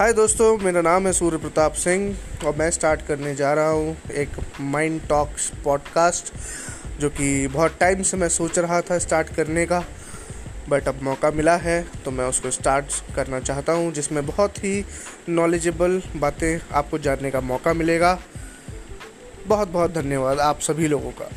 हाय दोस्तों, मेरा नाम है सूर्य प्रताप सिंह और मैं स्टार्ट करने जा रहा हूँ एक माइंड टॉक्स पॉडकास्ट जो कि बहुत टाइम से मैं सोच रहा था स्टार्ट करने का बट अब मौका मिला है तो मैं उसको स्टार्ट करना चाहता हूँ, जिसमें बहुत ही नॉलेजेबल बातें आपको जानने का मौका मिलेगा। बहुत बहुत धन्यवाद आप सभी लोगों का।